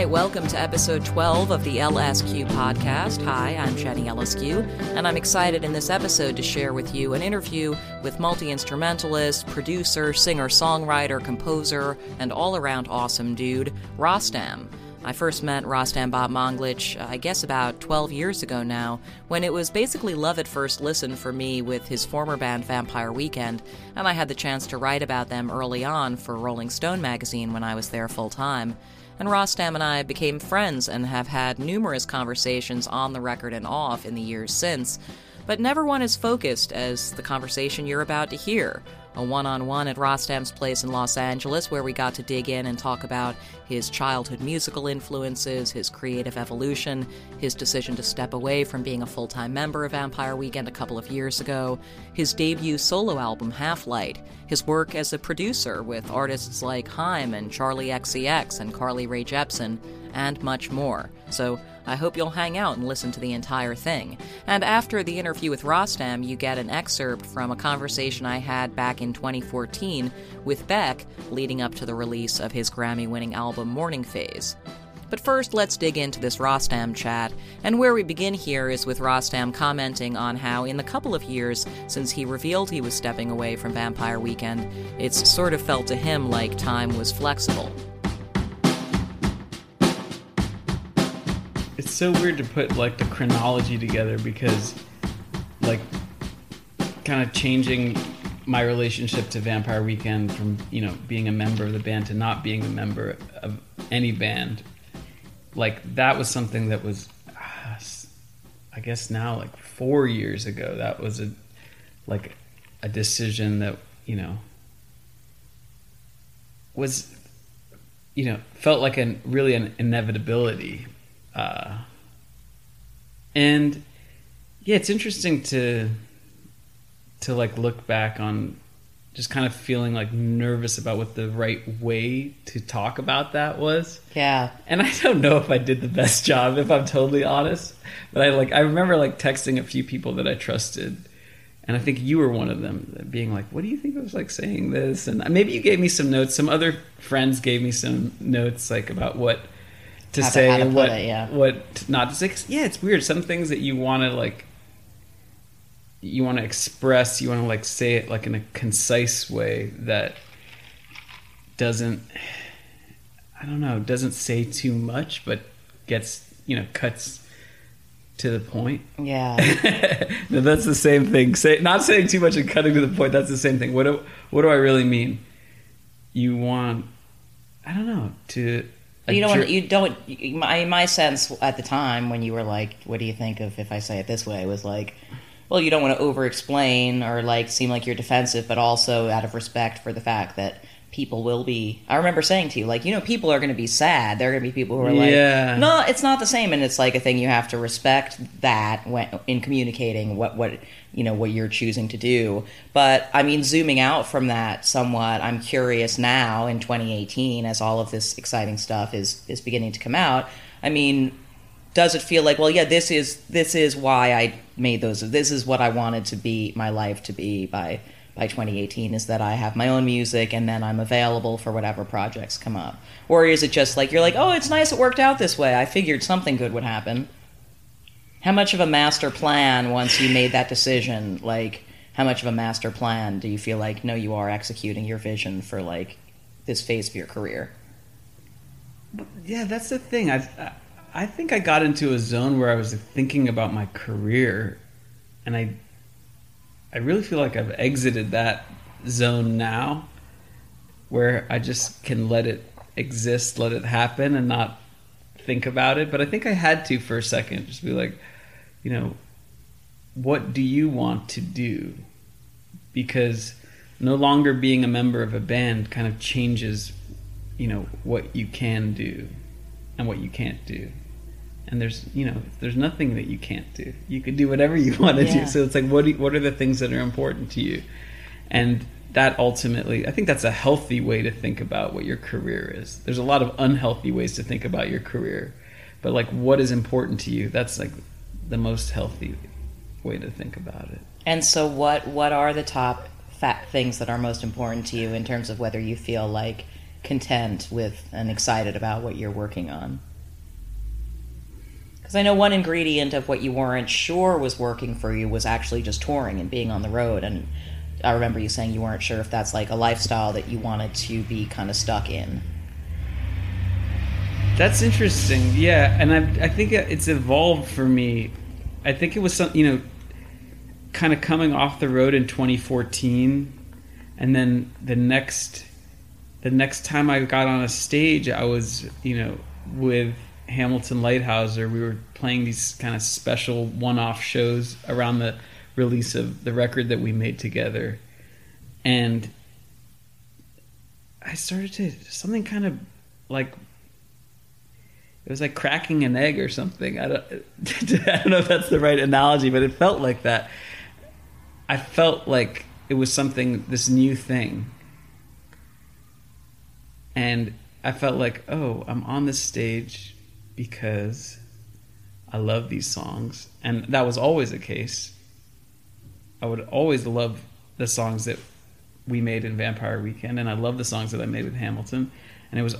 right, welcome to episode 12 of the LSQ podcast. Hi, I'm Jenny Eliscu, and I'm excited in this episode to share with you an interview with multi instrumentalist, producer, singer songwriter, composer, and all around awesome dude, Rostam. I first met Rostam Batmanglij, I guess about 12 years ago now, when it was basically love at first listen for me with his former band Vampire Weekend, and I had the chance to write about them early on for Rolling Stone magazine when I was there full time. And Rostam and I became friends and have had numerous conversations on the record and off in the years since, but never one as focused as the conversation you're about to hear a one on one at Rostam's place in Los Angeles where we got to dig in and talk about his childhood musical influences, his creative evolution, his decision to step away from being a full time member of Vampire Weekend a couple of years ago, his debut solo album Half Light, his work as a producer with artists like Haim and Charli XCX and Carly Rae Jepsen, and much more. So I hope you'll hang out and listen to the entire thing. And after the interview with Rostam, you get an excerpt from a conversation I had back in 2014 with Beck leading up to the release of his Grammy winning album Morning Phase. But first, let's dig into this Rostam chat. And where we begin here is with Rostam commenting on how, in the couple of years since he revealed he was stepping away from Vampire Weekend, it's sort of felt to him like time was flexible. So weird to put like the chronology together because like kind of changing my relationship to Vampire Weekend from you know being a member of the band to not being a member of any band like that was something that was uh, I guess now like 4 years ago that was a like a decision that you know was you know felt like a really an inevitability uh, and yeah, it's interesting to to like look back on just kind of feeling like nervous about what the right way to talk about that was. Yeah. And I don't know if I did the best job if I'm totally honest, but I like I remember like texting a few people that I trusted and I think you were one of them being like, "What do you think I was like saying this?" And maybe you gave me some notes. Some other friends gave me some notes like about what to how say to, what it, yeah. what not to say. yeah, it's weird. Some things that you want to like, you want to express, you want to like say it like in a concise way that doesn't. I don't know. Doesn't say too much, but gets you know cuts to the point. Yeah. no, that's the same thing. Say not saying too much and cutting to the point. That's the same thing. What do what do I really mean? You want I don't know to you don't. you don't. My my sense at the time when you were like, "What do you think of if I say it this way?" was like, well, you don't want to over-explain or like seem like you're defensive, but also out of respect for the fact that people will be. I remember saying to you, like, you know, people are going to be sad. There are going to be people who are like, yeah. no, it's not the same, and it's like a thing you have to respect that when in communicating what what you know what you're choosing to do. But I mean, zooming out from that somewhat, I'm curious now in 2018 as all of this exciting stuff is is beginning to come out. I mean, does it feel like well yeah this is this is why i made those this is what i wanted to be my life to be by by 2018 is that i have my own music and then i'm available for whatever projects come up. Or is it just like you're like oh it's nice it worked out this way. I figured something good would happen. How much of a master plan once you made that decision like how much of a master plan do you feel like no you are executing your vision for like this phase of your career yeah that's the thing. I i think i got into a zone where i was thinking about my career and i i really feel like i've exited that zone now where i just can let it exist let it happen and not think about it but i think i had to for a second just be like you know, what do you want to do? Because no longer being a member of a band kind of changes, you know, what you can do and what you can't do. And there's, you know, there's nothing that you can't do. You can do whatever you want to yeah. do. So it's like, what, do, what are the things that are important to you? And that ultimately, I think that's a healthy way to think about what your career is. There's a lot of unhealthy ways to think about your career, but like, what is important to you? That's like the most healthy way to think about it. And so, what what are the top fat things that are most important to you in terms of whether you feel like content with and excited about what you're working on? Because I know one ingredient of what you weren't sure was working for you was actually just touring and being on the road. And I remember you saying you weren't sure if that's like a lifestyle that you wanted to be kind of stuck in. That's interesting. Yeah, and I I think it's evolved for me. I think it was some you know, kind of coming off the road in 2014, and then the next, the next time I got on a stage, I was you know with Hamilton Leithauser. We were playing these kind of special one-off shows around the release of the record that we made together, and I started to something kind of like it was like cracking an egg or something. I don't, I don't know if that's the right analogy, but it felt like that. I felt like it was something, this new thing. And I felt like, oh, I'm on this stage because I love these songs. And that was always the case. I would always love the songs that we made in Vampire Weekend, and I love the songs that I made with Hamilton. And it was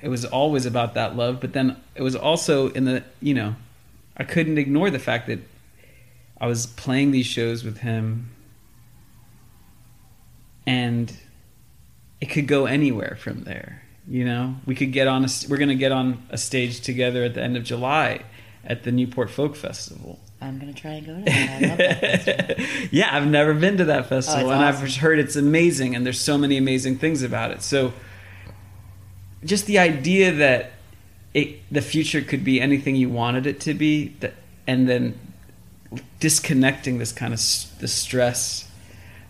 it was always about that love, but then it was also in the you know, I couldn't ignore the fact that I was playing these shows with him, and it could go anywhere from there. You know, we could get on a we're going to get on a stage together at the end of July at the Newport Folk Festival. I'm gonna try and go to that. I love that yeah, I've never been to that festival, Oh, and it's I've heard it's amazing, and there's so many amazing things about it. So, just the idea that it, the future could be anything you wanted it to be, that, and then disconnecting this kind of the stress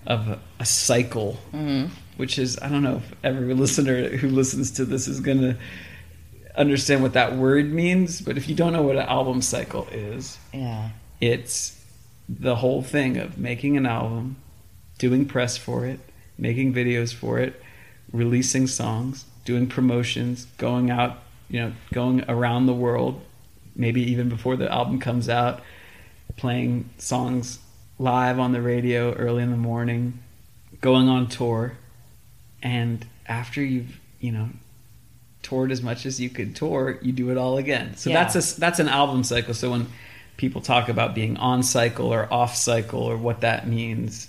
of a, a cycle, Mhm. Which is I don't know if every listener who listens to this is gonna understand what that word means, but if you don't know what an album cycle is, Yeah. it's the whole thing of making an album, doing press for it, making videos for it, releasing songs, doing promotions, going out, you know, going around the world, maybe even before the album comes out, playing songs live on the radio early in the morning, going on tour, and after you've, you know, toured as much as you could tour, you do it all again. So Yeah. that's a that's an album cycle. So when people talk about being on cycle or off cycle or what that means,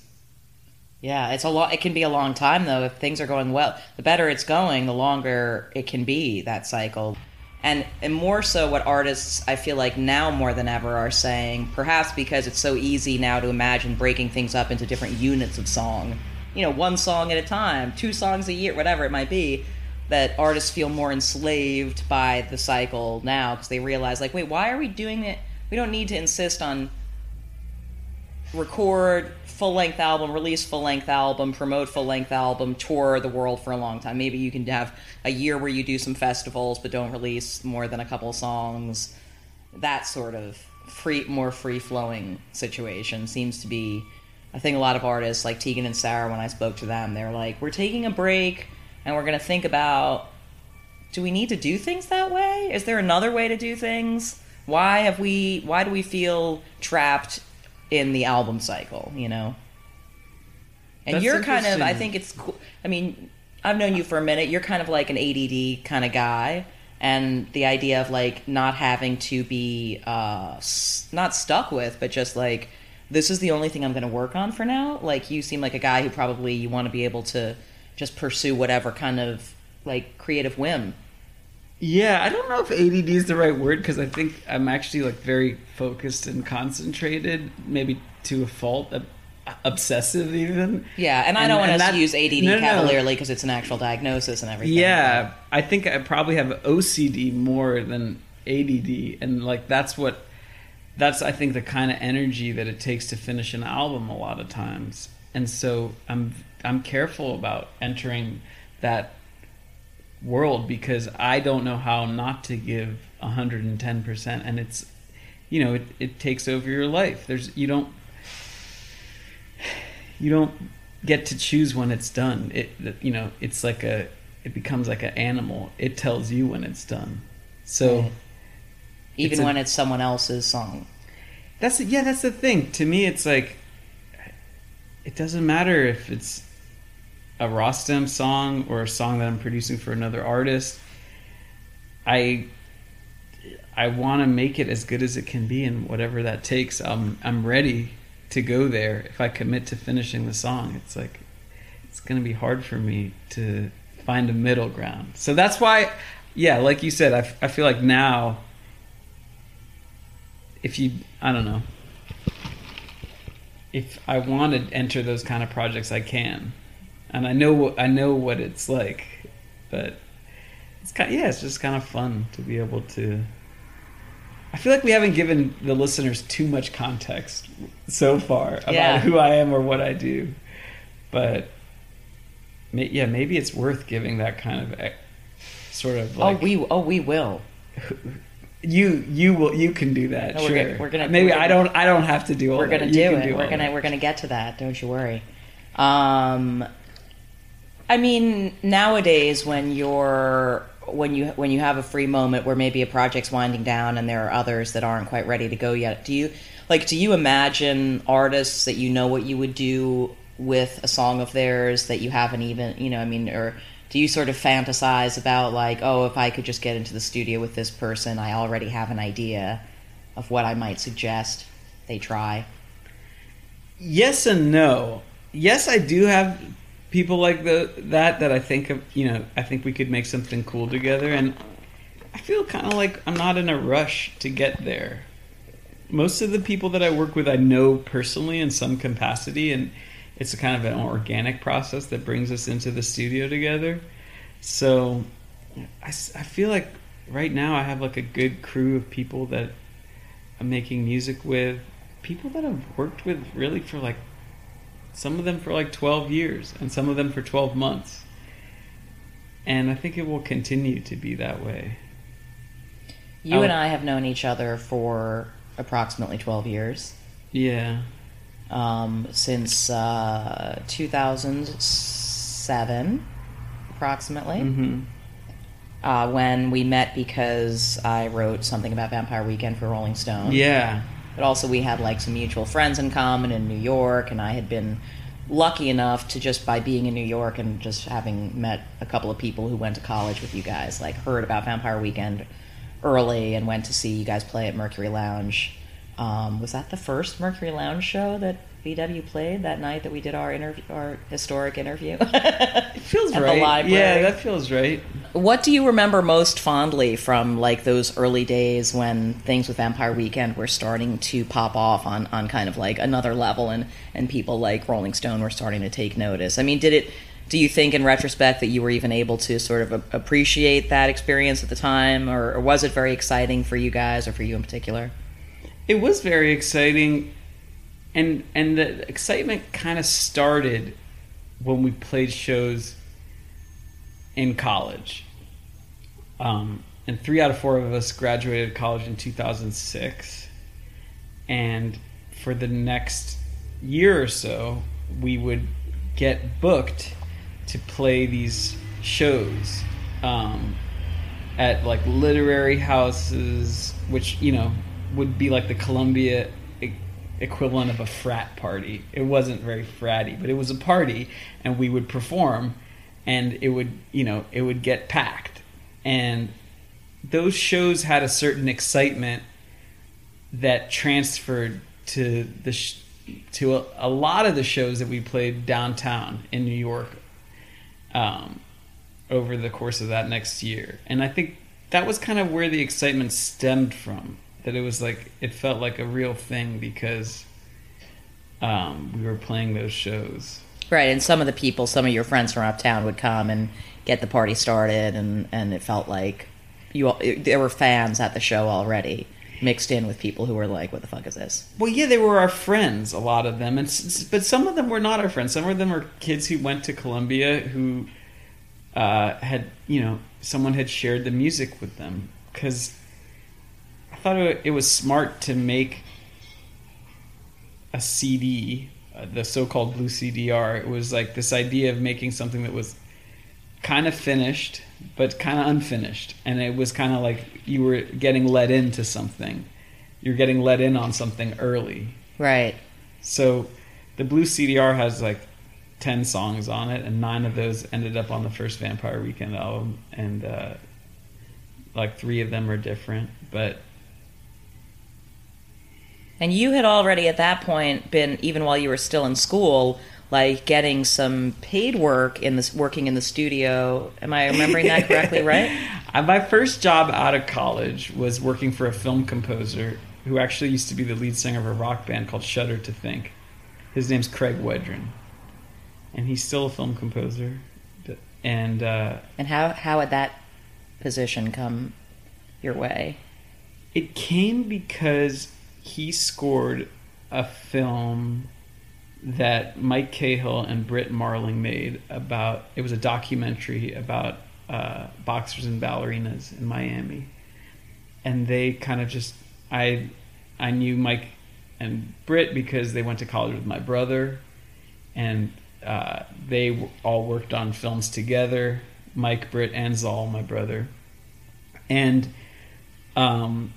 Yeah, it's a lot. It can be a long time though. If things are going well, the better it's going, the longer it can be that cycle. And and more so, what artists I feel like now more than ever are saying, perhaps because it's so easy now to imagine breaking things up into different units of song. You know, one song at a time, two songs a year, whatever it might be. That artists feel more enslaved by the cycle now because they realize, like, wait, why are we doing it? We don't need to insist on record full length album, release full length album, promote full length album, tour the world for a long time. Maybe you can have a year where you do some festivals but don't release more than a couple songs. That sort of free, more free flowing situation seems to be. I think a lot of artists like Tegan and Sara, when I spoke to them, they're like, "We're taking a break and we're going to think about." Do we need to do things that way? Is there another way to do things? Why have we? Why do we feel trapped in the album cycle, you know. And That's you're kind of, I think it's cool. I mean, I've known you for a minute. You're kind of like an ADD kind of guy. And the idea of like not having to be, uh, s- not stuck with, but just like, this is the only thing I'm going to work on for now. Like, you seem like a guy who probably you want to be able to just pursue whatever kind of like creative whim. Yeah, I don't know if ADD is the right word because I think I'm actually like very focused and concentrated, maybe to a fault, ob- obsessive even. Yeah, and I And- don't want to use ADD No, no, no. cavalierly because it's an actual diagnosis and everything. Yeah, I think I probably have OCD more than ADD, and like that's what that's I think the kind of energy that it takes to finish an album a lot of times, and so I'm I'm careful about entering that world because I don't know how not to give 110% and it's you know it, it takes over your life. There's you don't you don't get to choose when it's done. It you know it's like a it becomes like an animal. It tells you when it's done. So Right. Even It's a- when it's someone else's song. that's yeah that's the thing to me it's like it doesn't matter if it's a Rostam song or a song that I'm producing for another artist, I I want to make it as good as it can be, and whatever that takes, I'm I'm ready to go there. If I commit to finishing the song, it's like it's going to be hard for me to find a middle ground. So that's why, yeah, like you said, I, f- I feel like now, if you, I don't know, if I want to enter those kind of projects, I can, and I know I know what it's like, but it's kind, of, yeah, it's just kind of fun to be able to. I feel like we haven't given the listeners too much context so far about Yeah. who I am or what I do, but yeah, maybe it's worth giving that kind of sort of oh, like oh, we oh we will. You you will you can do that. No, we're sure, gonna- we're gonna- maybe we're gonna- I don't I don't have to do all We're gonna You do it. all we're gonna that. we're gonna get to that. Don't you worry. Um, I mean, nowadays when you're when you when you have a free moment where maybe a project's winding down and there are others that aren't quite ready to go yet, do you like do you imagine artists that you know what you would do with a song of theirs that you haven't even you know I mean or do you sort of fantasize about like oh if I could just get into the studio with this person I already have an idea of what I might suggest they try yes and no. Yes, I do have people like the that that I think of. You know, I think we could make something cool together, and I feel kind of like I'm not in a rush to get there. Most of the people that I work with, I know personally in some capacity, and it's a kind of an organic process that brings us into the studio together. So, I feel like right now I have like a good crew of people that I'm making music with, people that I've worked with really for like some of them for like 12 years and some of them for 12 months. And I think it will continue to be that way. You Oh. and I have known each other for approximately 12 years, Yeah. Um, since uh, 2007, approximately, hmm uh, when we met because I wrote something about Vampire Weekend for Rolling Stone. Yeah. But also, we had like some mutual friends in common in New York, and I had been lucky enough to just by being in New York and just having met a couple of people who went to college with you guys, like heard about Vampire Weekend early and went to see you guys play at Mercury Lounge. Um, was that the first Mercury Lounge show that VW played that night that we did our interview, our historic interview? It feels right. Yeah, that feels right. What do you remember most fondly from like those early days when things with Vampire Weekend were starting to pop off on, on kind of like another level and, and people like Rolling Stone were starting to take notice? I mean, did it do you think in retrospect that you were even able to sort of appreciate that experience at the time or, or was it very exciting for you guys or for you in particular? It was very exciting and and the excitement kind of started when we played shows in college. Um, and three out of four of us graduated college in 2006. And for the next year or so, we would get booked to play these shows um, at like literary houses, which, you know, would be like the Columbia e- equivalent of a frat party. It wasn't very fratty, but it was a party, and we would perform, and it would, you know, it would get packed. And those shows had a certain excitement that transferred to the sh- to a, a lot of the shows that we played downtown in New York um, over the course of that next year, and I think that was kind of where the excitement stemmed from. That it was like it felt like a real thing because um, we were playing those shows. Right, and some of the people, some of your friends from uptown would come and get the party started, and, and it felt like you all, it, there were fans at the show already, mixed in with people who were like, "What the fuck is this?" Well, yeah, they were our friends, a lot of them, and but some of them were not our friends. Some of them were kids who went to Columbia who uh, had, you know, someone had shared the music with them because I thought it, it was smart to make a CD, uh, the so-called blue CDR. It was like this idea of making something that was kind of finished but kind of unfinished and it was kind of like you were getting let into something you're getting let in on something early Right. so the blue cdr has like ten songs on it, and nine of those ended up on the first Vampire Weekend album, and uh, like three of them are different, but And you had already at that point been, even while you were still in school, like getting some paid work in this, working in the studio. Am I remembering that correctly? Right? Uh, My first job out of college was working for a film composer who actually used to be the lead singer of a rock band called Shudder to Think. His name's Craig Wedren, and he's still a film composer. And uh, And how how had that position come your way? it came because he scored a film that Mike Cahill and Brit Marling made about. It was a documentary about uh, boxers and ballerinas in Miami, and they kind of just I I knew Mike and Brit because they went to college with my brother, and uh, they all worked on films together. Mike, Brit, and Zal, my brother, and um,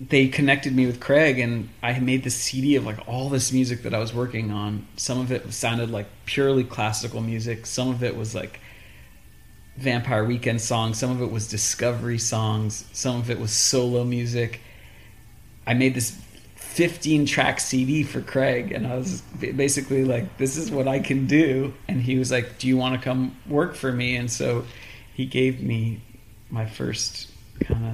they connected me with Craig, and I made this CD of like all this music that I was working on. Some of it sounded like purely classical music. Some of it was like Vampire Weekend songs. Some of it was Discovery songs. Some of it was solo music. I made this 15 track CD for Craig, and I was basically like, "This is what I can do." And he was like, "Do you want to come work for me?" And so he gave me my first kind of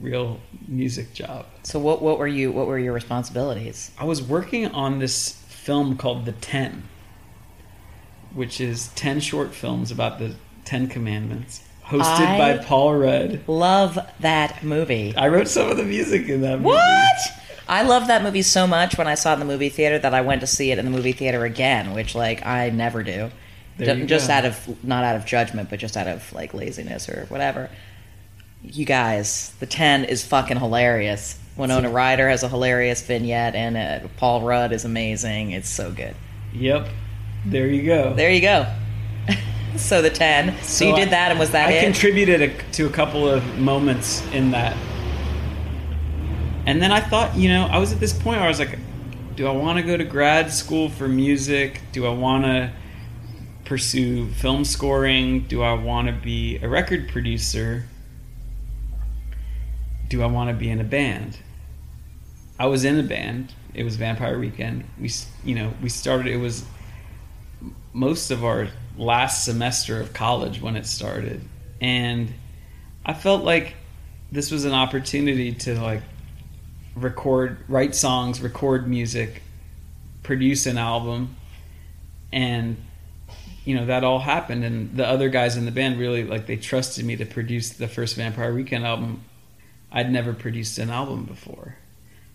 real music job. So what what were you what were your responsibilities? I was working on this film called The Ten, which is 10 short films about the Ten Commandments, hosted I- by Paul Rudd. Love that movie. I wrote some of the music in that movie. What? I love that movie so much when I saw it in the movie theater that I went to see it in the movie theater again, which like I never do. You just go. out of not out of judgment, but just out of like laziness or whatever. You guys, the ten is fucking hilarious. Winona Ryder has a hilarious vignette in it. Paul Rudd is amazing. It's so good. Yep. There you go. There you go. so the ten. So, you I- did that, and was that I it? contributed a, to a couple of moments in that. And then I thought, you know, I was at this point where I was like, do I want to go to grad school for music? Do I want to pursue film scoring? Do I want to be a record producer? Do I want to be in a band? I was in a band. It was Vampire Weekend. We, you know, we started. It was most of our last semester of college when it started and i felt like this was an opportunity to like record write songs record music produce an album and you know that all happened and the other guys in the band really like they trusted me to produce the first vampire weekend album i'd never produced an album before.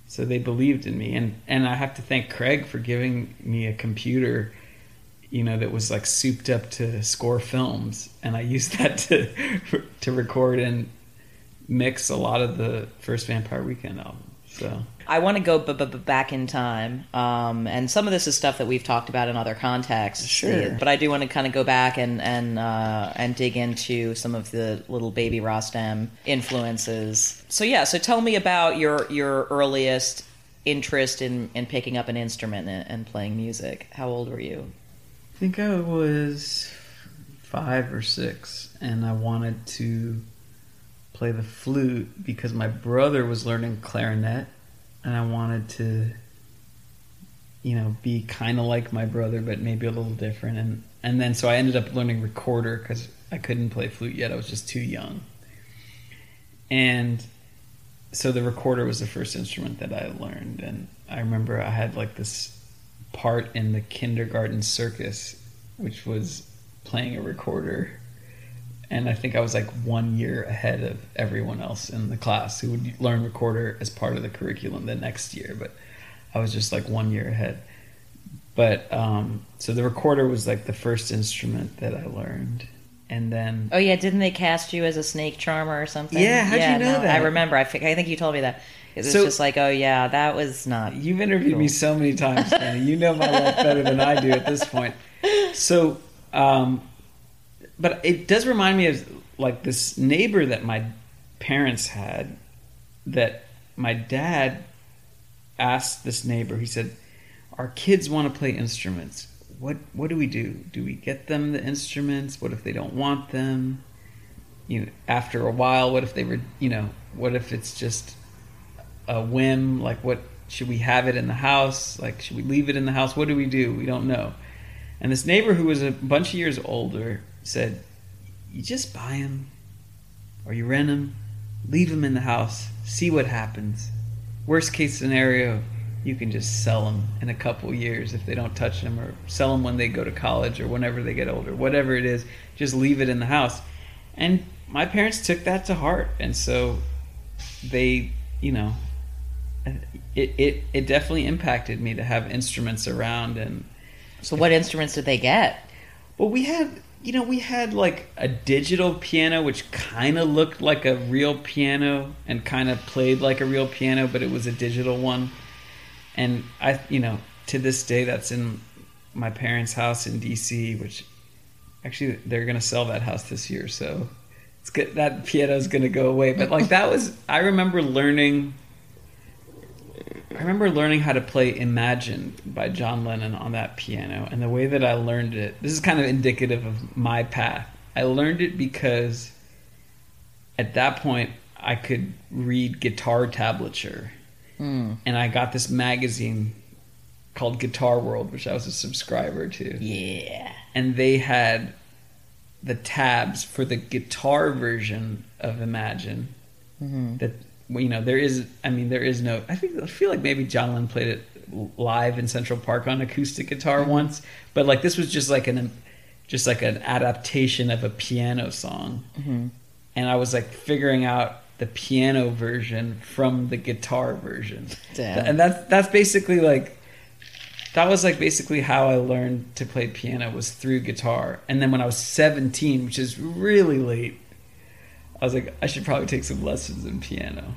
So they believed in me. And and i have to thank craig for giving me a computer you know that was like souped up to score films. And i used that to to record and mix a lot of the first vampire weekend album. So I want to go b- b- back in time, um, and some of this is stuff that we've talked about in other contexts. Sure. but I do want to kind of go back and and uh, and dig into some of the little baby Rostam influences. So yeah, so tell me about your your earliest interest in in picking up an instrument and, and playing music. How old were you? i think i was five or six and i wanted to play the flute because my brother was learning clarinet and i wanted to you know be kind of like my brother but maybe a little different. And and then so i ended up learning recorder because i couldn't play flute yet. I was just too young. And so the recorder was the first instrument that i learned. And i remember i had like this part in the kindergarten circus which was playing a recorder and I think I was like one year ahead of everyone else in the class who would learn recorder as part of the curriculum the next year, but I was just like one year ahead. But um, so the recorder was like the first instrument that I learned, and then Oh yeah, didn't they cast you as a snake charmer or something? Yeah, how'd you know no, that? I remember. I, think I think you told me that. It was So- just like, oh yeah, that was not. You've interviewed me so many times, Danny. You know my life better than I do at this point. So, um, but it does remind me of like this neighbor that my parents had. That my dad asked this neighbor. He said, "Our kids want to play instruments. what what do we do? Do we get them the instruments? What if they don't want them? You know, after a while, what if they were, you know, what if it's just a whim? Like, what should we have it in the house? Like, should we leave it in the house? What do we do? We don't know. And this neighbor who was a bunch of years older said, "You just buy them, or you rent them, leave them in the house, see what happens. Worst case scenario, you can just sell them in a couple years if they don't touch them, or sell them when they go to college or whenever they get older. Whatever it is, just leave it in the house." And my parents took that to heart, and so they, you know, it it it definitely impacted me to have instruments around and So what instruments did they get? well we had you know we had like a digital piano which kind of looked like a real piano and kind of played like a real piano but it was a digital one. And i you know to this day that's in my parents house in dc which actually they're going to sell that house this year so it's good that piano is going to go away. But like that was i remember learning I remember learning how to play Imagine by John Lennon on that piano, and the way that I learned it, this is kind of indicative of my path. I learned it because at that point I could read guitar tablature, Hmm. and I got this magazine called Guitar World, which I was a subscriber to Yeah. and they had the tabs for the guitar version of Imagine. Mhm. That you know there is. I mean, there is no. I think I feel like maybe John Lennon played it live in Central Park on acoustic guitar once, but like this was just like an just like an adaptation of a piano song, Mhm. and I was like figuring out the piano version from the guitar version, Damn. and that's that's basically like that was like basically how I learned to play piano was through guitar. And then when I was 17, which is really late, I was like, I should probably take some lessons in piano.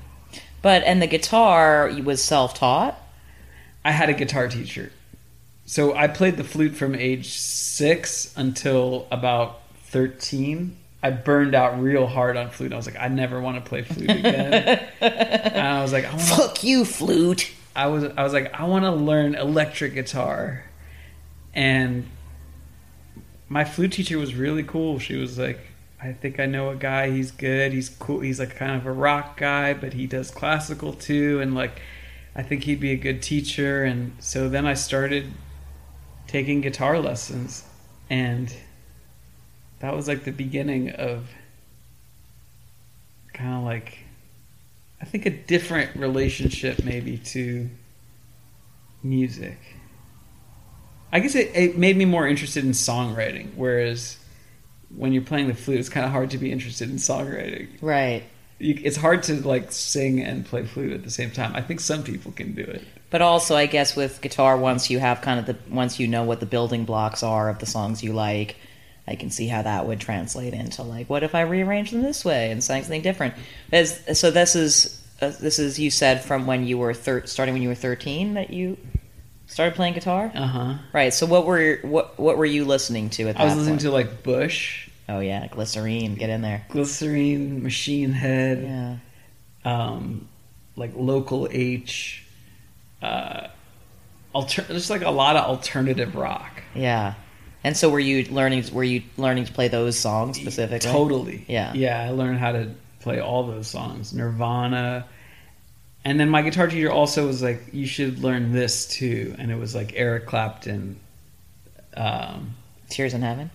But and the guitar was self-taught. I had a guitar teacher. So I played the flute from age six until about 13. I burned out real hard on flute. I was like, I never want to play flute again. and I was like, I Fuck you, flute. I was I was like I want to learn electric guitar, and my flute teacher was really cool. She was like, I think I know a guy. He's good. He's cool. He's like kind of a rock guy, but he does classical too. And like, I think he'd be a good teacher. And so then I started taking guitar lessons, and that was like the beginning of kind of like I think a different relationship maybe to music. I guess it, it made me more interested in songwriting, whereas when you're playing the flute, it's kind of hard to be interested in songwriting. Right. You, it's hard to like sing and play flute at the same time. I think some people can do it. But also, I guess with guitar, once you have kind of the once you know what the building blocks are of the songs you like, I can see how that would translate into like, what if I rearrange them this way and sang something different? As, so this is uh, this is you said from when you were thir- starting when you were thirteen that you started playing guitar, Uh huh. right? So what were what what were you listening to at that I was listening point? to like Bush, Oh yeah, glycerine, get in there. Glycerine, Machine Head. Yeah. um, like local H, uh, alter- just like a lot of alternative rock. Yeah. And so were you learning were you learning to play those songs specifically? Totally. Yeah. Yeah, I learned how to play all those songs. Nirvana. And then my guitar teacher also was like, you should learn this too. And it was like Eric Clapton. Um, Tears in Heaven?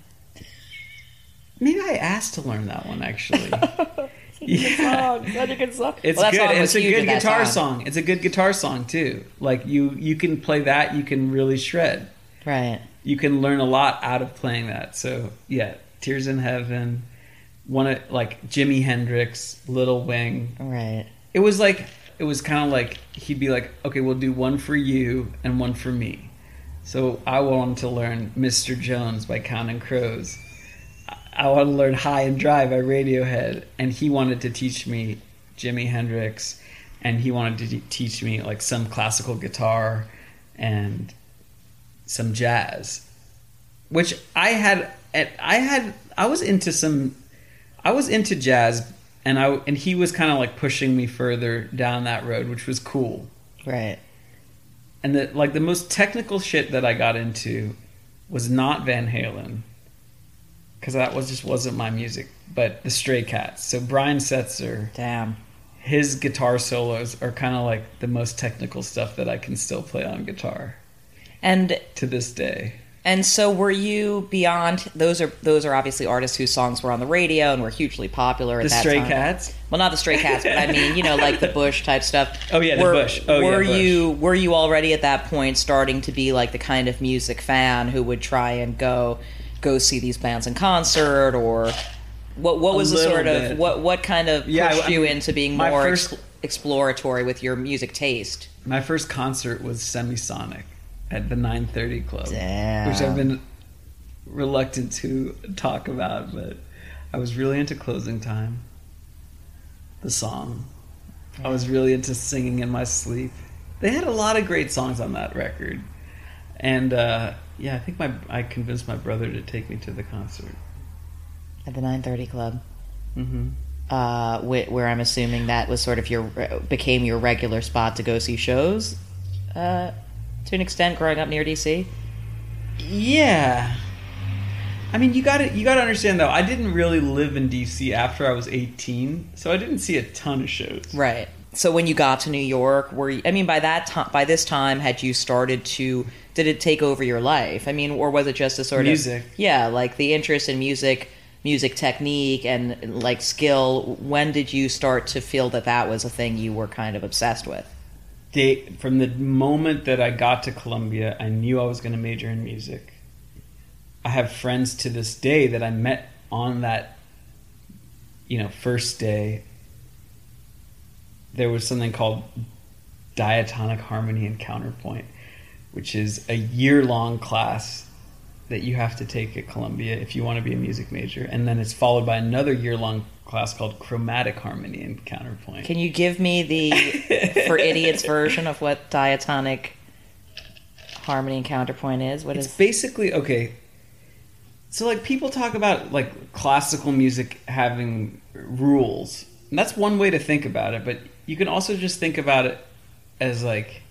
maybe I asked to learn that one actually. yeah. Such a good song. It's Well, good. song It's a good guitar time. song. It's a good guitar song too. Like you, you can play that. You can really shred. Right. you can learn a lot out of playing that. So yeah, Tears in Heaven, one of like Jimi Hendrix, Little Wing. Right. It was like it was kind of like he'd be like, okay, we'll do one for you and one for me. So I wanted to learn Mr. Jones by Counting Crows. I- wanted to learn High and Dry by Radiohead, and he wanted to teach me Jimi Hendrix, and he wanted to teach me like some classical guitar and some jazz, which I had. I had. I was into some. I was into jazz, and I and he was kind of like pushing me further down that road, which was cool. Right. And the like the most technical shit that I got into was not Van Halen because that was just wasn't my music, but the Stray Cats. So Brian Setzer, Damn. his guitar solos are kind of like the most technical stuff that I can still play on guitar And to this day. And so were you beyond those are those are obviously artists whose songs were on the radio and were hugely popular at The that Stray time. Cats. Well, not the Stray Cats, but I mean, you know, like the Bush type stuff. Oh, yeah, the were, Bush. Oh, yeah, were Bush. you were you already at that point starting to be like the kind of music fan who would try and go go see these bands in concert, or what? What A was the sort bit. of what? What kind of pushed Yeah, I you into being more first- ex- exploratory with your music taste? My first concert was Semisonic at the 930 Club, Damn. which I've been reluctant to talk about, but I was really into Closing Time, the song. I was really into singing in my sleep. They had a lot of great songs on that record, and uh, yeah, I think my I convinced my brother to take me to the concert. At the 930 Club. hmm uh, wh- where I'm assuming that was sort of your became your regular spot to go see shows, uh, to an extent, growing up near DC. Yeah. I mean, you got to you got to understand though. I didn't really live in DC after I was 18, so I didn't see a ton of shows. Right. So when you got to New York, were you, I mean, by that time, by this time, had you started to? Did it take over your life? I mean, or was it just a sort Music. of yeah, like the interest in music, music technique, and like skill? When did you start to feel that that was a thing you were kind of obsessed with? Day, from the moment that I got to Columbia, I knew I was going to major in music. I have friends to this day that I met on that, you know, first day. There was something called diatonic harmony and counterpoint, which is a year long class that you have to take at Columbia if you want to be a music major. And then it's followed by another year long class called chromatic harmony and counterpoint. Can you give me the for idiots version of what diatonic harmony and counterpoint is? What it's is? basically okay. So like people talk about like classical music having rules. And that's one way to think about it, but you can also just think about it as like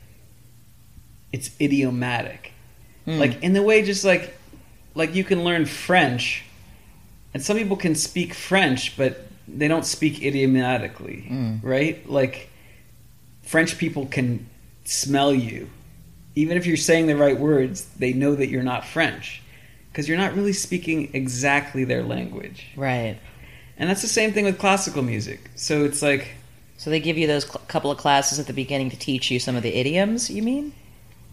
it's idiomatic. Hmm. Like in the way just like like you can learn French and some people can speak French but they don't speak idiomatically, Mm. right? Like French people can smell you. Even if you're saying the right words, they know that you're not French because you're not really speaking exactly their language. right. And that's the same thing with classical music. So it's like So they give you those cl- couple of classes at the beginning to teach you some of the idioms. You mean?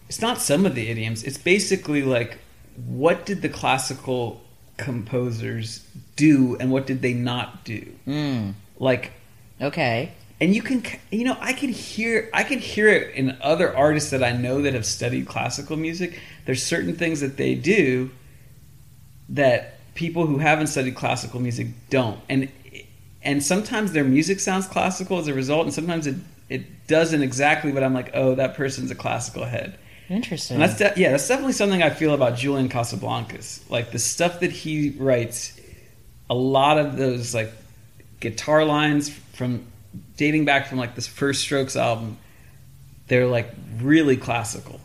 it's not some of the idioms. It's basically like what did the classical composers do and what did they not do? Mm. Like Okay. and you can you know i can hear i can hear it in other artists that i know that have studied classical music there's certain things that they do that people who haven't studied classical music don't and and sometimes their music sounds classical as a result and sometimes it it doesn't exactly but i'm like oh that person's a classical head Interesting. and that's de- yeah, that's definitely something I feel about Julian Casablancas. Like the stuff that he writes, a lot of those like guitar lines from dating back from like this first Strokes album, they're like really classical,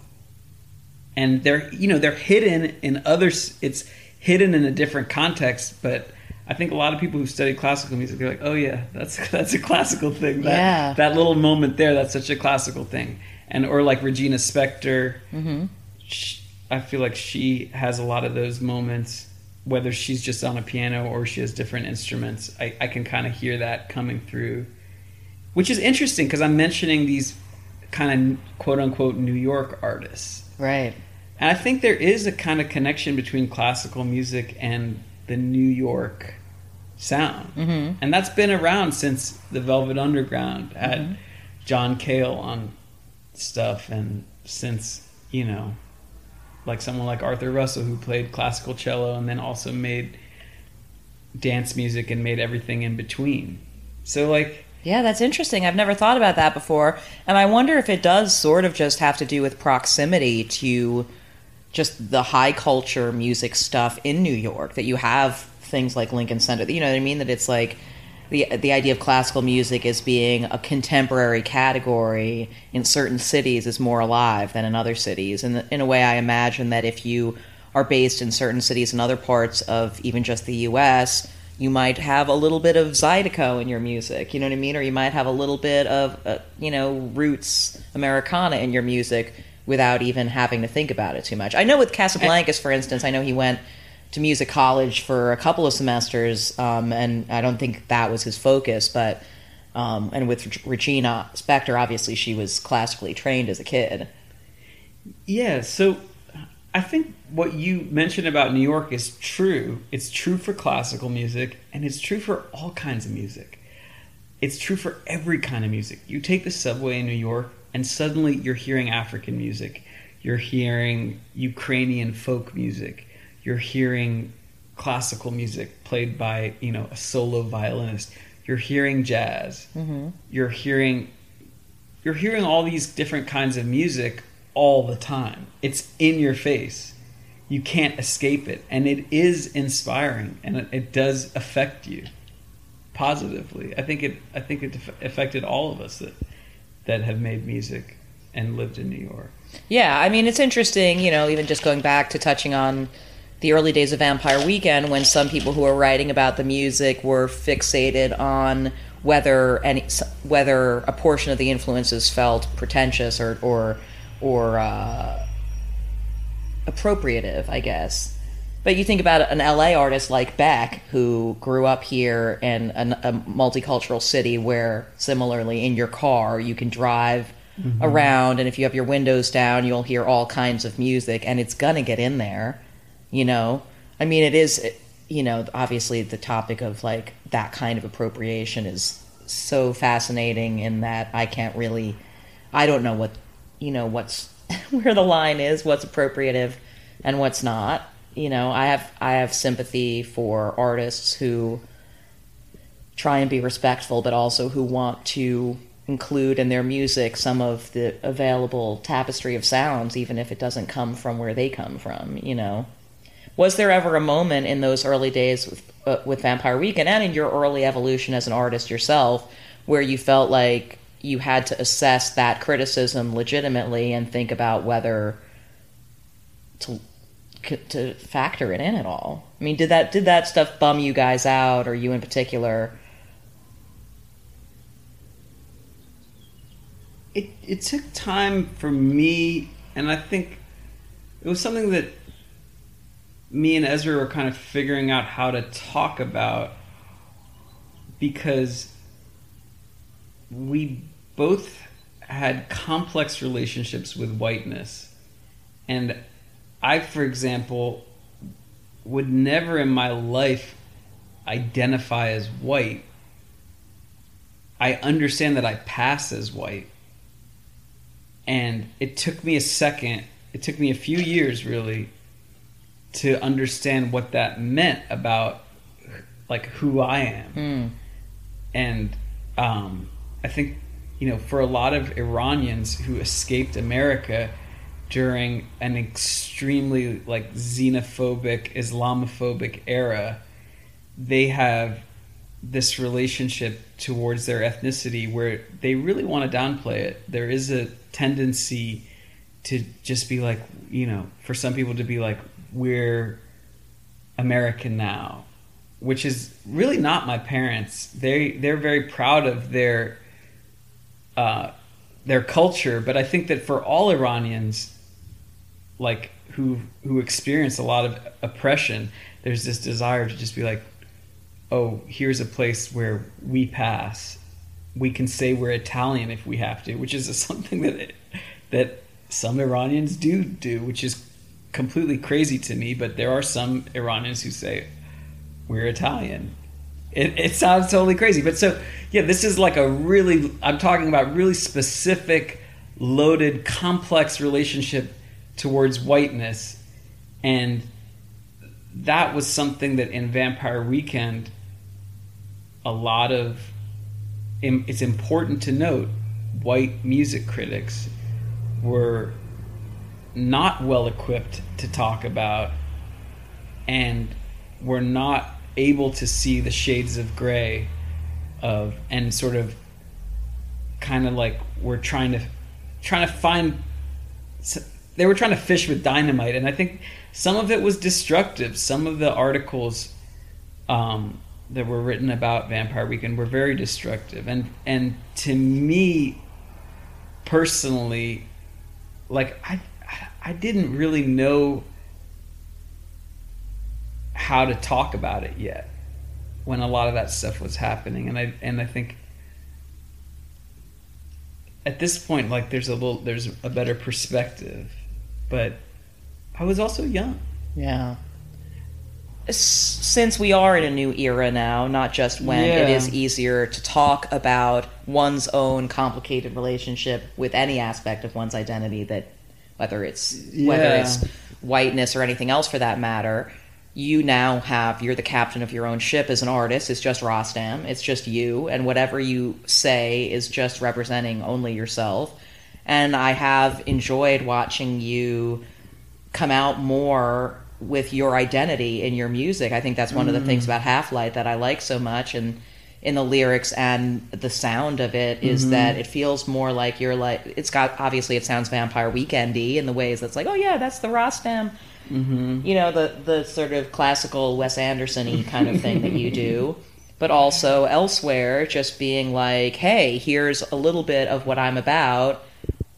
and they're you know they're hidden in others. It's hidden in a different context, but. I think a lot of people who study classical music are like, "Oh yeah, that's that's a classical thing. That, Yeah. that little moment there, that's such a classical thing." And or like Regina Spektor, hmm sh I feel like she has a lot of those moments, whether she's just on a piano or she has different instruments. I, I can kind of hear that coming through, which is interesting because I'm mentioning these kind of quote unquote New York artists. Right. And I think there is a kind of connection between classical music and the New York sound. hmm And that's been around since the Velvet Underground had Mhm. John Cale on stuff, and since, you know, like someone like Arthur Russell who played classical cello and then also made dance music and made everything in between. So, like, Yeah, that's interesting. I've never thought about that before. And I wonder if it does sort of just have to do with proximity to just the high culture music stuff in New York, that you have things like Lincoln Center. You know what I mean? That it's like the the idea of classical music as being a contemporary category in certain cities is more alive than in other cities. And in a way, I imagine that if you are based in certain cities and other parts of even just the U.S., you might have a little bit of Zydeco in your music, you know what I mean? Or you might have a little bit of, uh, you know, roots Americana in your music without even having to think about it too much. I know with Casablancas, for instance, I know he went to music college for a couple of semesters, um, and I don't think that was his focus, but. Um, and with Regina Spektor, obviously she was classically trained as a kid. Yeah, so I think what you mentioned about New York is true. It's true for classical music, and it's true for all kinds of music. It's true for every kind of music. You take the subway in New York, and suddenly you're hearing African music. You're hearing Ukrainian folk music. You're hearing classical music played by, you know, a solo violinist. You're hearing jazz. Mm-hmm. You're hearing you're hearing all these different kinds of music all the time. It's in your face. You can't escape it. And it is inspiring and it, it does affect you positively. I think it I think it affected all of us that that have made music and lived in New York. Yeah, I mean it's interesting, you know, even just going back to touching on the early days of Vampire Weekend when some people who were writing about the music were fixated on whether any whether a portion of the influences felt pretentious or or or uh, appropriative, I guess. But you think about an LA artist like Beck, who grew up here in a, a multicultural city where, similarly, in your car, you can drive mm-hmm. around, and if you have your windows down, you'll hear all kinds of music, and it's gonna get in there, you know? I mean, it is, you know, obviously the topic of like that kind of appropriation is so fascinating in that I can't really, I don't know what you know what's where the line is, what's appropriative and what's not. You know, I have I have sympathy for artists who try and be respectful, but also who want to include in their music some of the available tapestry of sounds, even if it doesn't come from where they come from. You know, was there ever a moment in those early days with uh, with Vampire Weekend and in your early evolution as an artist yourself where you felt like you had to assess that criticism legitimately and think about whether to to factor it in at all. I mean, did that did that stuff bum you guys out, or you in particular? It it took time for me, and I think it was something that me and Ezra were kind of figuring out how to talk about because we both had complex relationships with whiteness. And I, for example, would never in my life identify as white. I understand that I pass as white. And it took me a second, it took me a few years really to understand what that meant about like who I am. Mm. And um, I think you know, for a lot of Iranians who escaped America during an extremely like xenophobic, Islamophobic era, they have this relationship towards their ethnicity where they really want to downplay it. There is a tendency to just be like, you know, for some people to be like, we're American now, which is really not my parents. They they're very proud of their uh, their culture, but I think that for all Iranians, like who who experience a lot of oppression, there's this desire to just be like, oh, here's a place where we pass. We can say we're Italian if we have to, which is something that that some Iranians do do, which is completely crazy to me. But there are some Iranians who say we're Italian, it, it sounds totally crazy. But so, yeah, this is like a really, I'm talking about really specific, loaded, complex relationship towards whiteness. And that was something that in Vampire Weekend, a lot of, it's important to note, white music critics were not well equipped to talk about and we're not able to see the shades of gray of and sort of kind of like we're trying to trying to find they were trying to fish with dynamite, and I think some of it was destructive. Some of the articles um, that were written about Vampire Weekend were very destructive, and and to me personally, like I I didn't really know how to talk about it yet when a lot of that stuff was happening, and I and I think at this point, like there's a little there's a better perspective, but I was also young. Yeah. Since we are in a new era now, not just when it Yeah. is easier to talk about one's own complicated relationship with any aspect of one's identity that whether it's whether it's whiteness or anything else for that matter, you now have you're the captain of your own ship as an artist. It's just Rostam. It's just you, and whatever you say is just representing only yourself. And I have enjoyed watching you come out more with your identity in your music. I think that's one of the mm. things about Half Light that I like so much and in the lyrics and the sound of it is mm-hmm. that it feels more like you're like it's got obviously it sounds vampire weekendy in the ways that's like oh yeah that's the Rostam mm-hmm. you know the the sort of classical Wes Anderson-y kind of thing that you do. But also elsewhere just being like hey here's a little bit of what I'm about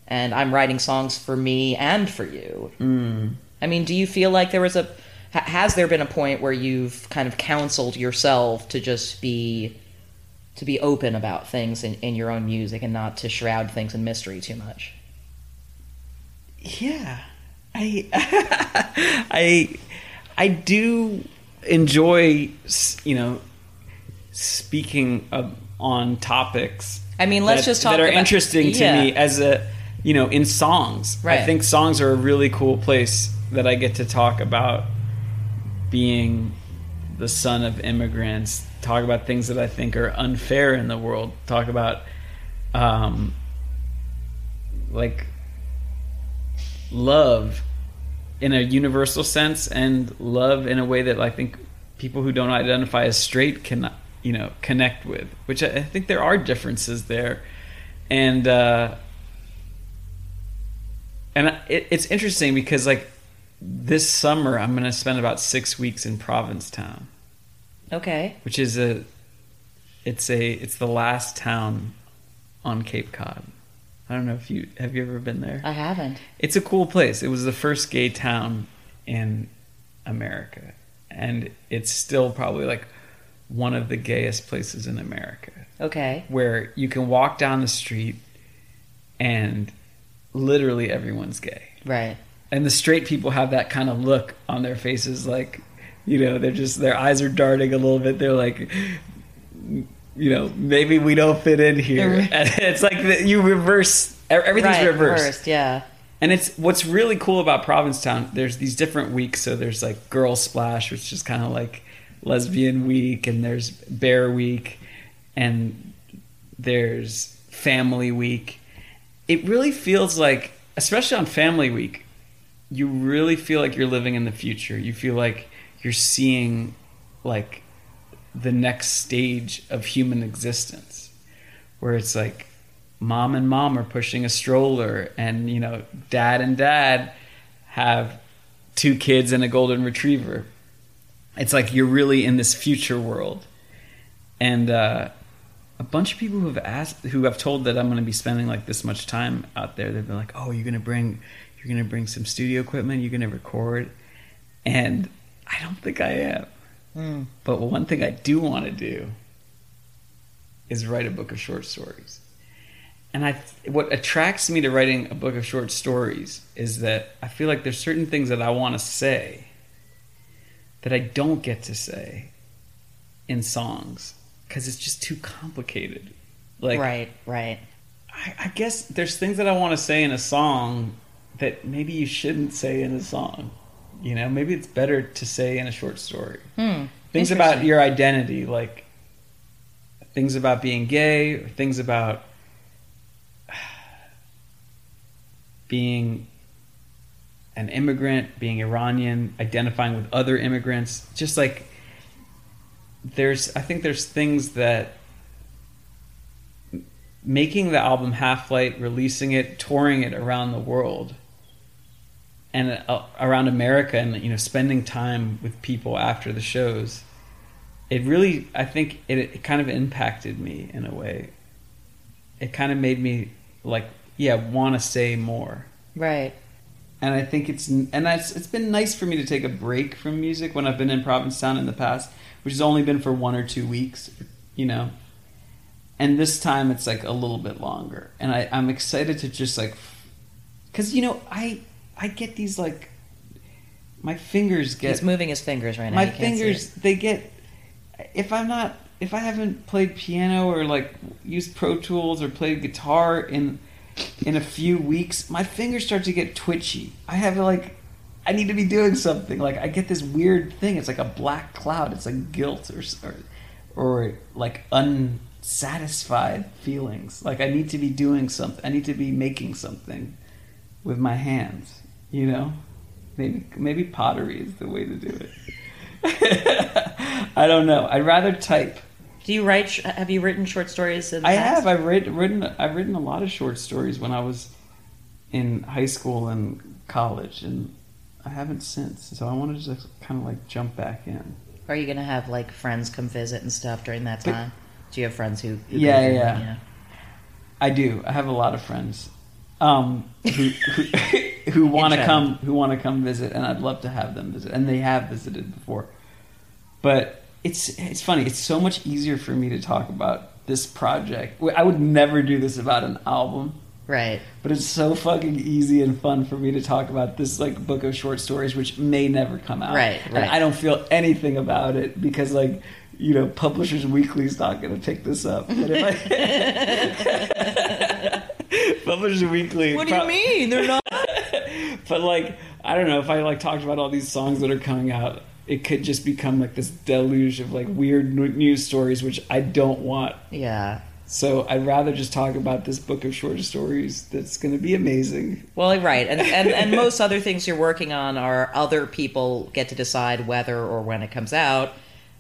and I'm writing songs for me and for you. Mm. I mean, do you feel like there was a has there been a point where you've kind of counseled yourself to just be to be open about things in, in your own music and not to shroud things in mystery too much? Yeah, I I I do enjoy you know speaking of, on topics. I mean, let's that, just talk that are about- interesting to yeah. me as a you know in songs. I think songs are a really cool place that I get to talk about being the son of immigrants. Talk about things that I think are unfair in the world. Talk about um, like love in a universal sense and love in a way that I think people who don't identify as straight can you know connect with which I, think there are differences there and uh and it, it's interesting because like this summer I'm going to spend about 6 weeks in Provincetown Okay. which is a it's a it's the last town on Cape Cod I don't know if you have you ever been there I haven't. it's a cool place. It was the first gay town in America, and it's still probably like one of the gayest places in America, Okay. where you can walk down the street and literally everyone's gay. Right. And the straight people have that kind of look on their faces, like, you know, they're just, their eyes are darting a little bit. They're like, you know, maybe we don't fit in here. And it's like the, you reverse, everything's right, reversed. reversed, yeah. And it's what's really cool about Provincetown. There's these different weeks. So there's like Girl Splash, which is kind of like Lesbian Week, and there's Bear Week, and there's Family Week. It really feels like, especially on Family Week, you really feel like you're living in the future. You feel like you're seeing like the next stage of human existence, where it's like mom and mom are pushing a stroller and you know dad and dad have two kids and a golden retriever. It's like you're really in this future world. And uh, a bunch of people who have asked who have told that i'm going to be spending like this much time out there they've been like oh you're going to bring you're going to bring some studio equipment you're going to record. And i don't think i am Hmm. but one thing i do want to do is write a book of short stories and I, what attracts me to writing a book of short stories is that I feel like there's certain things that I want to say that I don't get to say in songs because it's just too complicated. Like, right, right. I, I guess there's things that I want to say in a song that maybe you shouldn't say in a song. You know, maybe it's better to say in a short story. Hmm. Things about your identity, like things about being gay, or things about being an immigrant, being Iranian, identifying with other immigrants. Just like there's, I think there's things that making the album Half Light, releasing it, touring it around the world, and uh, around America, and you know, spending time with people after the shows, it really, I think, it, it kind of impacted me in a way. It kind of made me like, yeah, want to say more. Right. And I think it's and that's it's been nice for me to take a break from music when I've been in Provincetown in the past, which has only been for one or two weeks, you know. And this time it's like a little bit longer, and I, I'm excited to just like, because you know I I get these like, my fingers get He's moving his fingers right now. my You can't see fingers they get if i'm not if i haven't played piano or like used pro tools or played guitar in in a few weeks my fingers start to get twitchy. I have like i need to be doing something. Like i get this weird thing. It's like a black cloud. It's like guilt or or, or like unsatisfied feelings. Like i need to be doing something. I need to be making something with my hands you know maybe maybe pottery is the way to do it I don't know. I'd rather type. Do you write? Have you written short stories? I have. I've written, written. I've written a lot of short stories when I was in high school and college, and I haven't since. So I want to just kind of like jump back in. Are you gonna have like friends come visit and stuff during that But- time? Do you have friends who? who Yeah, yeah. I do. I have a lot of friends um, who who, who want to come who want to come visit, and I'd love to have them visit, and they have visited before. But it's it's funny. It's so much easier for me to talk about this project. I would never do this about an album, Right. but it's so fucking easy and fun for me to talk about this like book of short stories, which may never come out. Right, And right. I don't feel anything about it because like. You know, Publishers Weekly's not going to pick this up. But if I, Publishers Weekly. What do you prob- mean? They're not. but like I don't know if I like talked about all these songs that are coming out, it could just become like this deluge of like weird n- news stories, which I don't want. yeah. So I'd rather just talk about this book of short stories that's going to be amazing. Well, right, and, and and most other things you're working on are other people get to decide whether or when it comes out,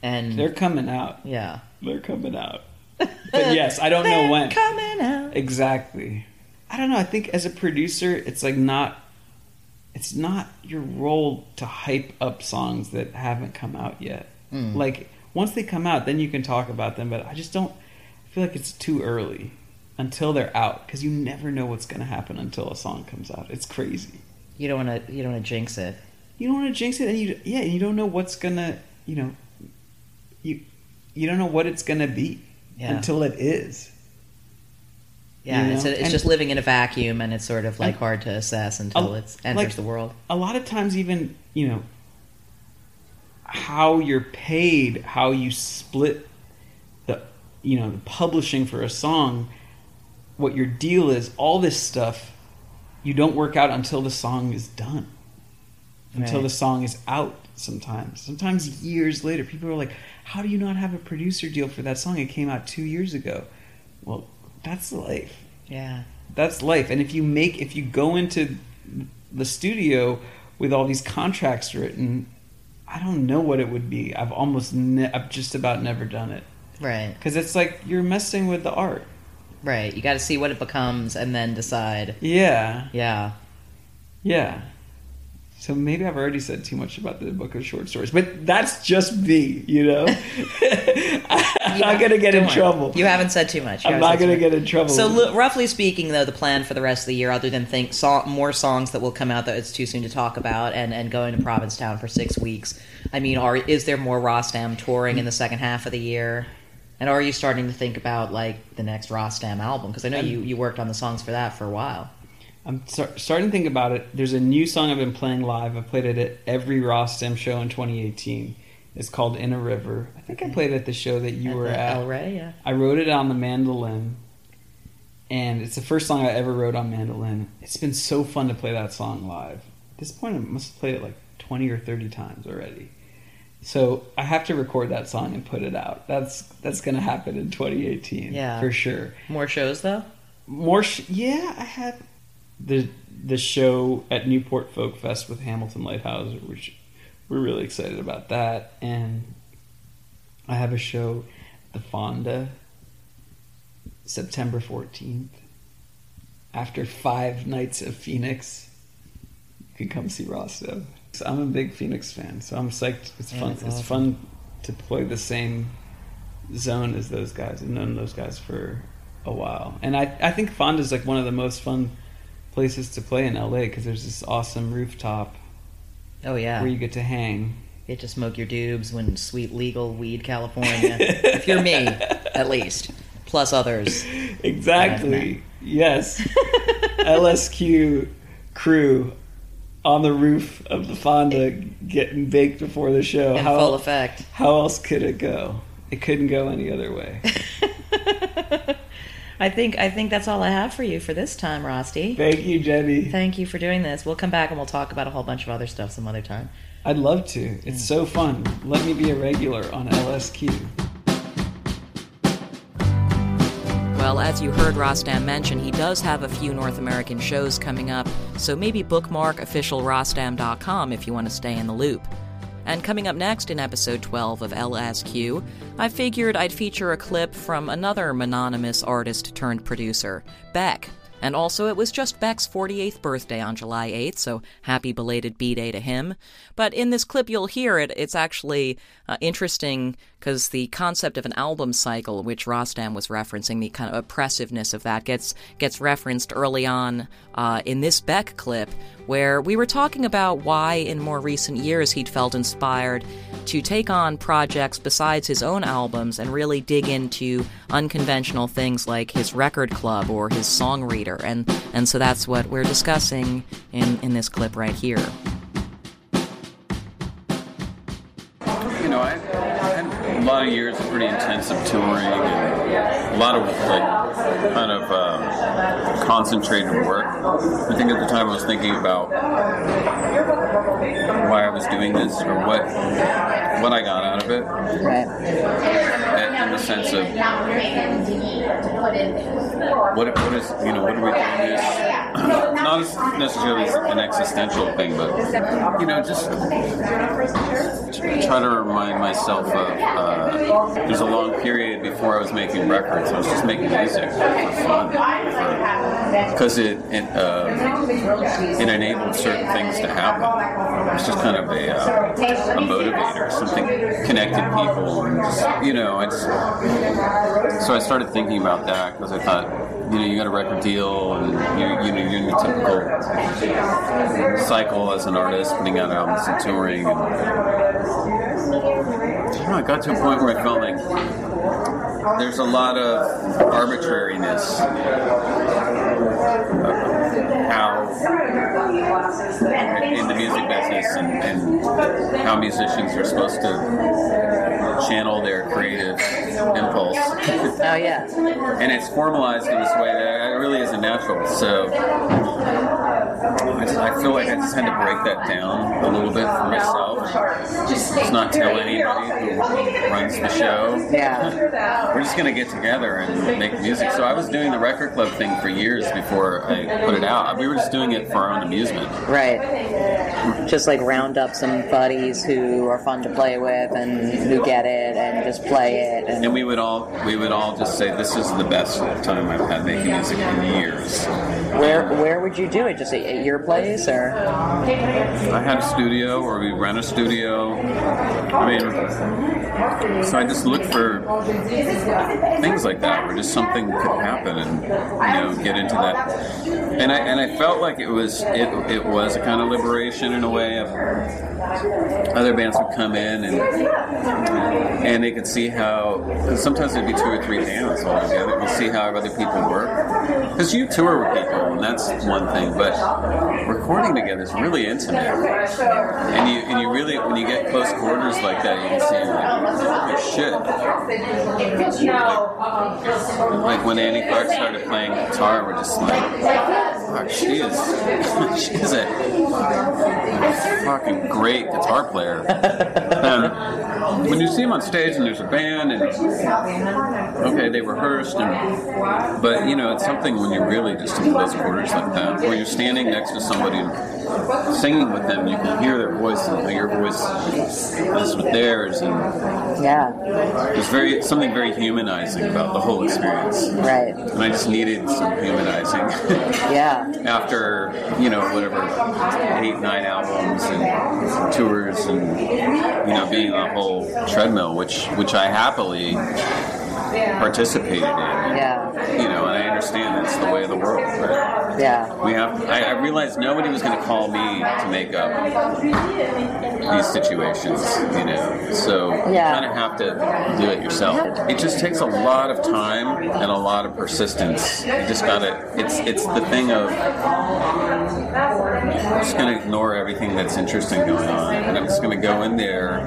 and They're coming out. yeah, They're coming out. But yes, I don't know when coming out. Exactly. I don't know. I think as a producer, it's like not. It's not your role to hype up songs that haven't come out yet. Mm. Like once they come out, then you can talk about them. But I just don't I feel like it's too early until they're out because you never know what's going to happen until a song comes out. It's crazy. You don't want to. You don't want to jinx it. You don't want to jinx it, and you yeah, you don't know what's gonna you know you you don't know what it's gonna be Yeah. until it is. Yeah, You it's a, it's just living in a vacuum, and it's sort of like hard to assess until it enters like- the world. a lot of times even you know how you're paid how you split the you know the publishing for a song what your deal is all this stuff you don't work out until the song is done. Until Right. the song is out sometimes. Sometimes years later people are like how do you not have a producer deal for that song? It came out two years ago. Well that's life. Yeah, that's life. And if you make if you go into the studio with all these contracts written i don't know what it would be. I've almost ne- i've just about never done it. Right, because it's like you're messing with the art. Right. You got to see what it becomes, and then decide. yeah. Yeah, yeah. So maybe i've already said too much about the book of short stories but that's just me you know i'm not gonna get in worry. trouble You haven't said too much. You i'm not too gonna get in trouble So, roughly speaking, though, the plan for the rest of the year, other than think so- more songs that will come out that it's too soon to talk about, and, and going to Provincetown for six weeks, I mean, are is there more Rostam touring in the second half of the year? And are you starting to think about like the next Rostam album? Because I know you, you worked on the songs for that for a while. I'm start, starting to think about it. There's a new song I've been playing live. I played it at every Rostam show in 2018. It's called "In a River." I think I played it at the show that you At were at. El Rey, yeah. I wrote it on the mandolin, and it's the first song I ever wrote on mandolin. It's been so fun to play that song live. At this point, I must have played it like 20 or 30 times already. So I have to record that song and put it out. That's that's gonna happen in 2018, Yeah. for sure More shows though. more sh- yeah i had the the show at newport folk fest with Hamilton Leithauser which we're really excited about that and i have a show at the fonda september 14th after five nights of phoenix you can come see Rostam. So I'm a big Phoenix fan, so I'm psyched. It's Yeah, fun. It's awesome. fun to play the same zone as those guys. I've known those guys for a while, and I I think Fonda's like one of the most fun places to play in LA because there's this awesome rooftop Oh yeah. where you get to hang. Get to smoke your dubs when sweet legal weed California. if you're me, at least. Plus others. Exactly. Yes. LSQ crew on the roof of the Fonda getting baked before the show. In how, full effect. how else could it go? It couldn't go any other way. I think I think that's all I have for you for this time, Rusty. Thank you, Jenny. Thank you for doing this. We'll come back and we'll talk about a whole bunch of other stuff some other time. I'd love to. It's so fun. Let me be a regular on LSQ. Well, as you heard Rostam mention, he does have a few North American shows coming up, so maybe bookmark officialrostam.com if you want to stay in the loop. And coming up next in episode 12 of LSQ, I figured I'd feature a clip from another mononymous artist turned producer, Beck. And also, it was just Beck's 48th birthday on July 8th, so happy belated B Day to him. But in this clip, you'll hear it. It's actually uh, interesting because the concept of an album cycle, which Rostam was referencing, the kind of oppressiveness of that, gets gets referenced early on uh, in this Beck clip, where we were talking about why in more recent years he'd felt inspired to take on projects besides his own albums and really dig into unconventional things like his record club or his song reader and and so that's what we're discussing in in this clip right here lot of years of pretty intensive touring and a lot of like kind of um, concentrated work. I think at the time I was thinking about why I was doing this or what what I got out of it, Right. in the sense of what what is you know what are we doing this not as necessarily an existential thing, but you know just try to remind myself of uh, there's a long period before I was making records. I was just making music for fun, because it it, uh, it enabled certain things to happen. It's just kind of a, uh, a motivator, something connected people, and just, you know, I so I started thinking about that because I thought, you know, you got a record deal, and you, you know, you're in the typical cycle as an artist, putting out albums and touring. And, know, I got to a point where I felt like there's a lot of arbitrariness how in the music business and, and how musicians are supposed to channel their creative impulse. Oh yeah. and it's formalized in this way that it really isn't natural. So I, just, I feel like I just had to break that down a little bit for myself. Just not tell anybody who runs the show. Yeah. We're just gonna get together and make music. So I was doing the record club thing for years before I put it out. We were just doing it for our own amusement. Right. Just like round up some buddies who are fun to play with and who get it and just play it and, And we would all we would all just say this is the best time I've had making music in years. where where would you do it? Just at, at your place or I had a studio, or we rent a studio. I mean, so I just looked for things like that, where just something could happen, and you know, get into that. And I and I felt like it was it it was a kind of liberation in a way of other bands would come in and and they could see how because sometimes there'd be two or three bands all together. You see how other people work because you tour with people, and that's one thing, but recording together is really intimate, and you and you really when you get close quarters like that, you can see like holy shit. Like, uh-uh. like when Annie Clark started playing guitar, we're just like, fuck, she is she is a fucking great guitar player. And when you see them on stage and there's a band and okay, they rehearsed and but you know it's something when you're really just in close quarters like that, where you're standing next to somebody and singing with them, you can hear their voice and your voice is with theirs, and yeah. there's very something very humanizing about the whole experience. Right. And I just needed some humanizing Yeah. after you know, whatever, eight, nine albums and tours and, you know, being on a whole treadmill, which, which I happily participated in. Yeah. You know, understand that's the way of the world. Yeah. we have. I, I realized nobody was going to call me to make up these situations. You know, so Yeah. you kind of have to do it yourself. It just takes a lot of time and a lot of persistence. You just gotta. It's it's the thing of I'm just going to ignore everything that's interesting going on, and I'm just going to go in there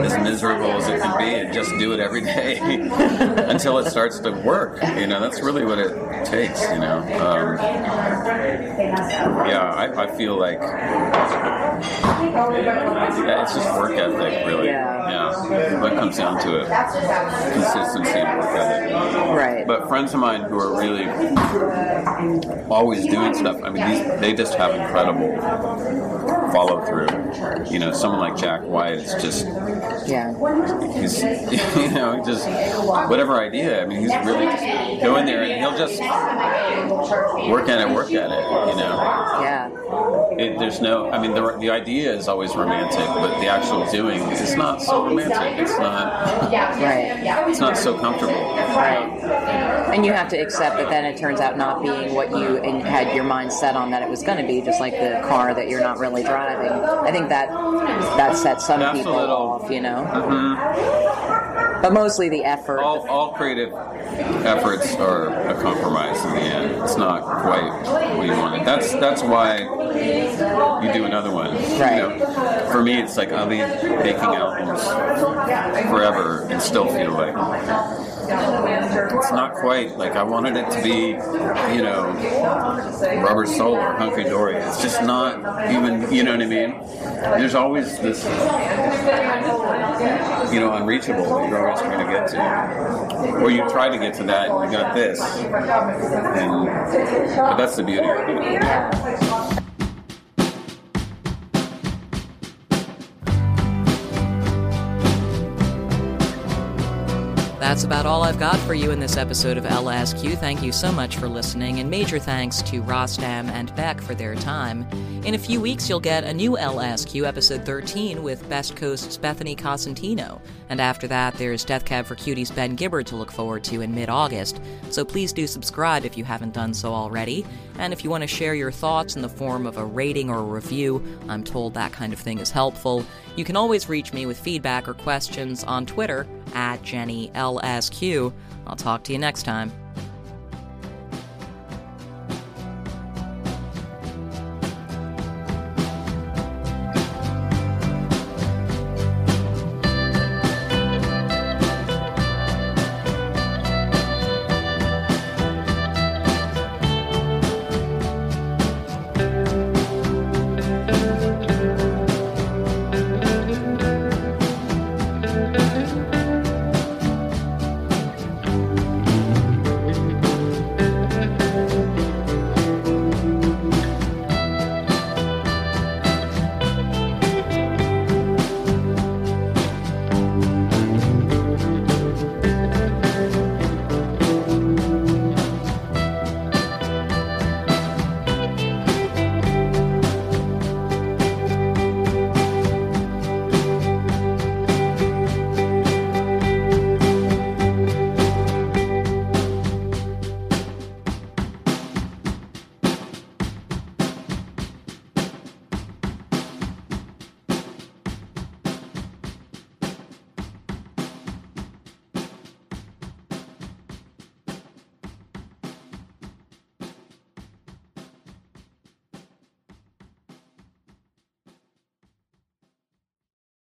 as miserable as it can be and just do it every day until it starts to work. You know, that's really what it takes. You know, um, yeah, I, I feel like yeah, it's just work ethic, really. Yeah. yeah. What comes down to it, consistency and work ethic. Right. But friends of mine who are really always doing stuff, I mean, these, they just have incredible follow through. You know, someone like Jack White is just, Yeah. he's, you know, just whatever idea. I mean, he's really just go in there and he'll just work at it, work at it, you know. Yeah. It, there's no, I mean, the, the idea is always romantic, but the actual doing is not so romantic. It's not, Right. it's not so comfortable. Right. And you have to accept that then it turns out not being what you had your mind set on that it was going to be, just like the car that you're not really driving. I think that that sets some That's people little- off, you know. Mm-hmm. But mostly the effort. All, all creative efforts are a compromise in the end. It's not quite what you wanted. That's that's why you do another one. Right. You know, for me, it's like I'll be making albums forever and still feel like it's not quite like I wanted it to be, you know, Rubber Soul or Hunky Dory. It's just not even, you know what I mean? There's always this, you know, unreachable that you're always trying to get to. Or you try to get to that and you got this. And, but that's the beauty of it. That's about all I've got for you in this episode of LSQ. Thank you so much for listening, and major thanks to Rostam and Beck for their time. In a few weeks, you'll get a new LSQ, episode 13, with Best Coast's Bethany Cosentino. And after that, there's Death Cab for Cutie's Ben Gibbard to look forward to in mid August. So please do subscribe if you haven't done so already. And if you want to share your thoughts in the form of a rating or a review, I'm told that kind of thing is helpful. You can always reach me with feedback or questions on Twitter at JennyLSQ. I'll talk to you next time.